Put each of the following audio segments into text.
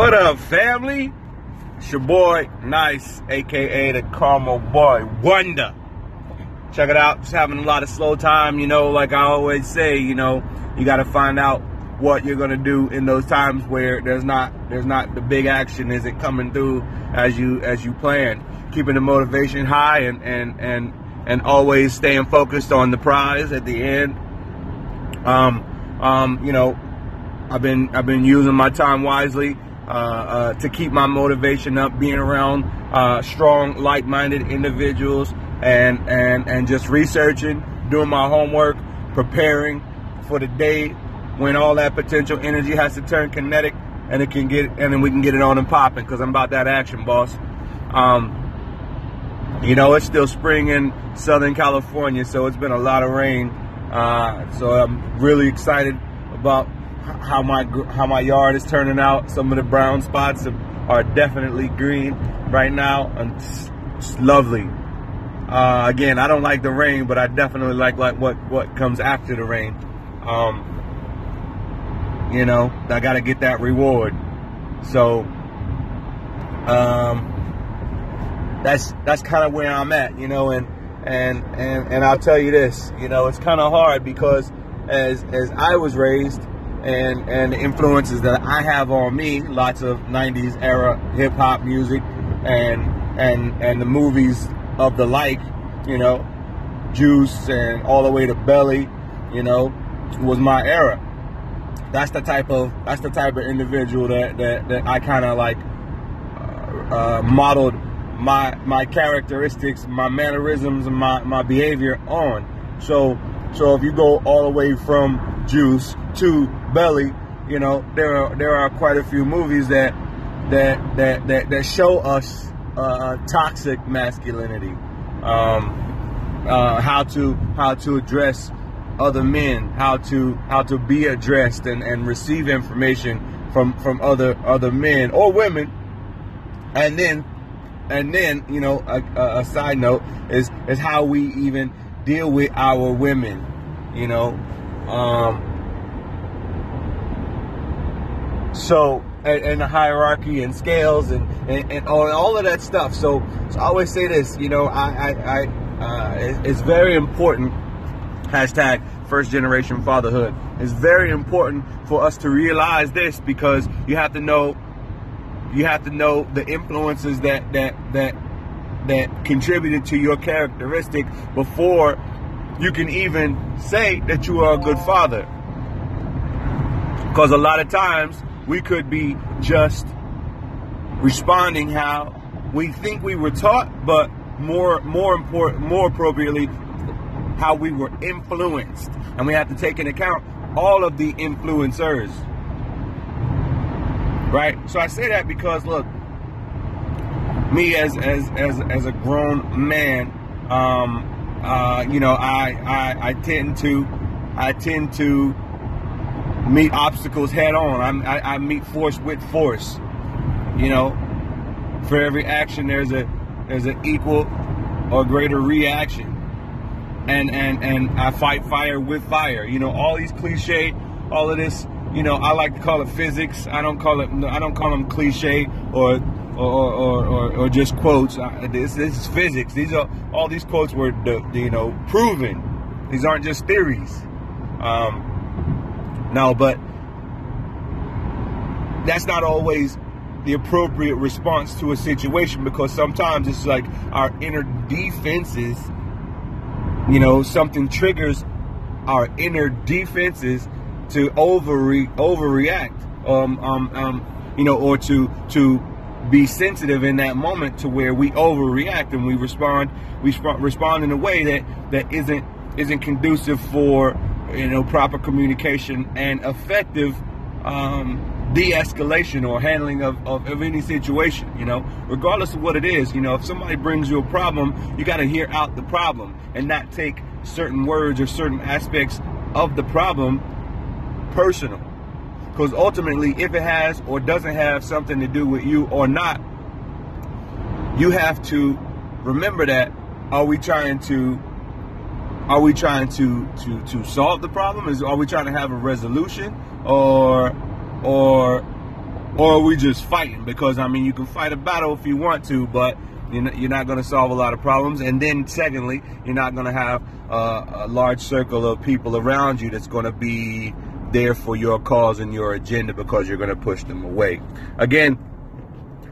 What up, family? It's your boy, Nice, aka the Carmel Boy Wonder. Check it out. Just having a lot of slow time, you know, like I always say, you know, you gotta find out what you're gonna do in those times where there's not there's not the big action isn't coming through as you as you plan. Keeping the motivation high and and and and always staying focused on the prize at the end. Um, um, you know, I've been I've been using my time wisely uh, uh, to keep my motivation up, being around uh, strong, like-minded individuals, and and and just researching, doing my homework, preparing for the day when all that potential energy has to turn kinetic, and it can get and then we can get it on and popping. Because I'm about that action, boss. Um, you know, it's still spring in Southern California, so it's been a lot of rain. Uh, so I'm really excited about how my how my yard is turning out. Some of the brown spots are definitely green right now, and it's, it's lovely. Uh, again, I don't like the rain, but I definitely like like what what comes after the rain. Um, you know, I got to get that reward. So, um, that's that's kind of where I'm at, you know, and and and and I'll tell you this, you know, it's kind of hard because as as I was raised and and the influences that I have on me, lots of '90s era hip hop music, and and and the movies of the like, you know, Juice and all the way to Belly, you know, was my era. That's the type of that's the type of individual that that, that I kind of like uh, uh, modeled my my characteristics, my mannerisms, my my behavior on. So so if you go all the way from Juice to Belly, you know there are there are quite a few movies that that that that, that show us uh, toxic masculinity, um, uh, how to how to address other men, how to how to be addressed and, and receive information from from other other men or women, and then and then you know a, a, a side note is is how we even deal with our women, you know. Um, so and, and, the hierarchy and scales and, and, and, all, all of that stuff. So, so I always say this, you know, I, I, I uh, it's very important. Hashtag first generation fatherhood. It's very important for us to realize this because you have to know, you have to know the influences that that that that contributed to your characteristic before you can even say that you are a good father. Because a lot of times we could be just responding how we think we were taught, but more more important, more appropriately, how we were influenced, and we have to take into account all of the influencers. Right. So I say that because look, me as as as as a grown man, um, uh, you know, I, I I tend to I tend to meet obstacles head on. I, I, I meet force with force. You know, for every action, there's a there's an equal or greater reaction. And and and I fight fire with fire. You know, all these cliche, all of this. You know, I like to call it physics. I don't call it. I don't call them cliche or or or, or, or just quotes. This this is physics. These are all these quotes were you know proven. These aren't just theories. Um, no, but that's not always the appropriate response to a situation because sometimes it's like our inner defenses, you know, something triggers our inner defenses to overre- overreact, um, um, um, you know, or to to be sensitive in that moment to where we overreact and we respond we sp- respond in a way that that isn't isn't conducive for you know, proper communication and effective um, de-escalation or handling of, of, of, any situation, you know, regardless of what it is, you know, if somebody brings you a problem, you got to hear out the problem and not take certain words or certain aspects of the problem personal. Because ultimately, if it has or doesn't have something to do with you or not, you have to remember that. Are we trying to are we trying to to to solve the problem? Is are we trying to have a resolution, or or or are we just fighting? Because I mean, you can fight a battle if you want to, but you're not going to solve a lot of problems. And then, secondly, you're not going to have uh, a large circle of people around you that's going to be there for your cause and your agenda because you're going to push them away. Again,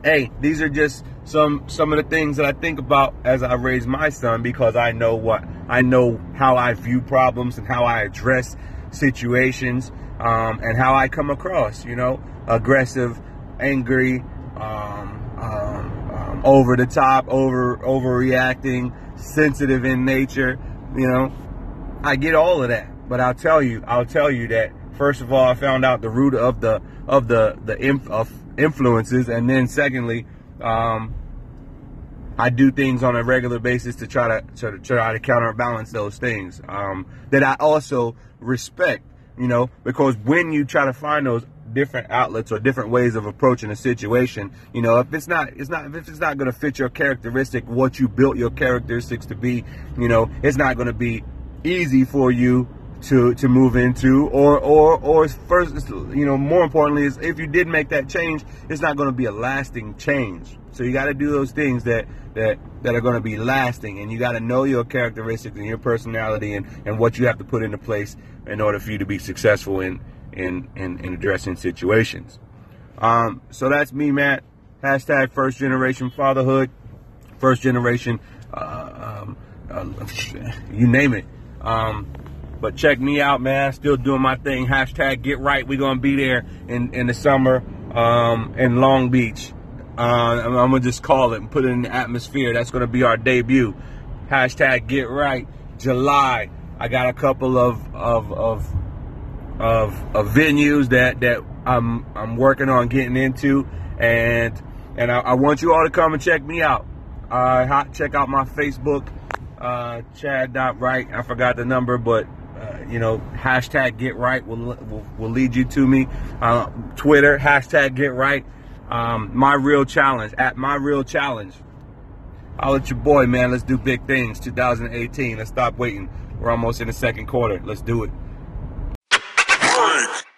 hey, these are just some some of the things that I think about as I raise my son because I know what I know how I view problems and how I address situations um, and how I come across. You know, aggressive, angry, um, um, um over the top, over overreacting, sensitive in nature. You know, I get all of that, but I'll tell you, I'll tell you that first of all, I found out the root of the of the the inf- of influences, and then secondly, um, I do things on a regular basis to try to, to try to counterbalance those things um, that I also respect. You know, because when you try to find those different outlets or different ways of approaching a situation, you know, if it's not, it's not, if it's not going to fit your characteristic, what you built your characteristics to be, you know, it's not going to be easy for you to to move into or or or first you know more importantly is if you did make that change it's not going to be a lasting change. So you got to do those things that that that are going to be lasting and you got to know your characteristics and your personality and and what you have to put into place in order for you to be successful in in in, in addressing situations. Um so that's me matt. Hashtag first generation fatherhood first generation uh, um, uh, you name it. Um, but check me out, man. Still doing my thing. Hashtag get right. We're gonna be there in, in the summer um, in Long Beach. Uh, I'm, I'm, gonna just call it and put it in the atmosphere. That's gonna be our debut. Hashtag get right. July. I got a couple of of of of, of venues that that I'm I'm working on getting into, and and I, I want you all to come and check me out. Uh, check out my Facebook, uh, Chad.Wright. I forgot the number, but uh, you know, hashtag get right will, will, will lead you to me. Uh, Twitter, hashtag get right. Um, my real challenge, at my real challenge. I'll let your boy, man. Let's do big things. 2018. Let's stop waiting. We're almost in the second quarter. Let's do it.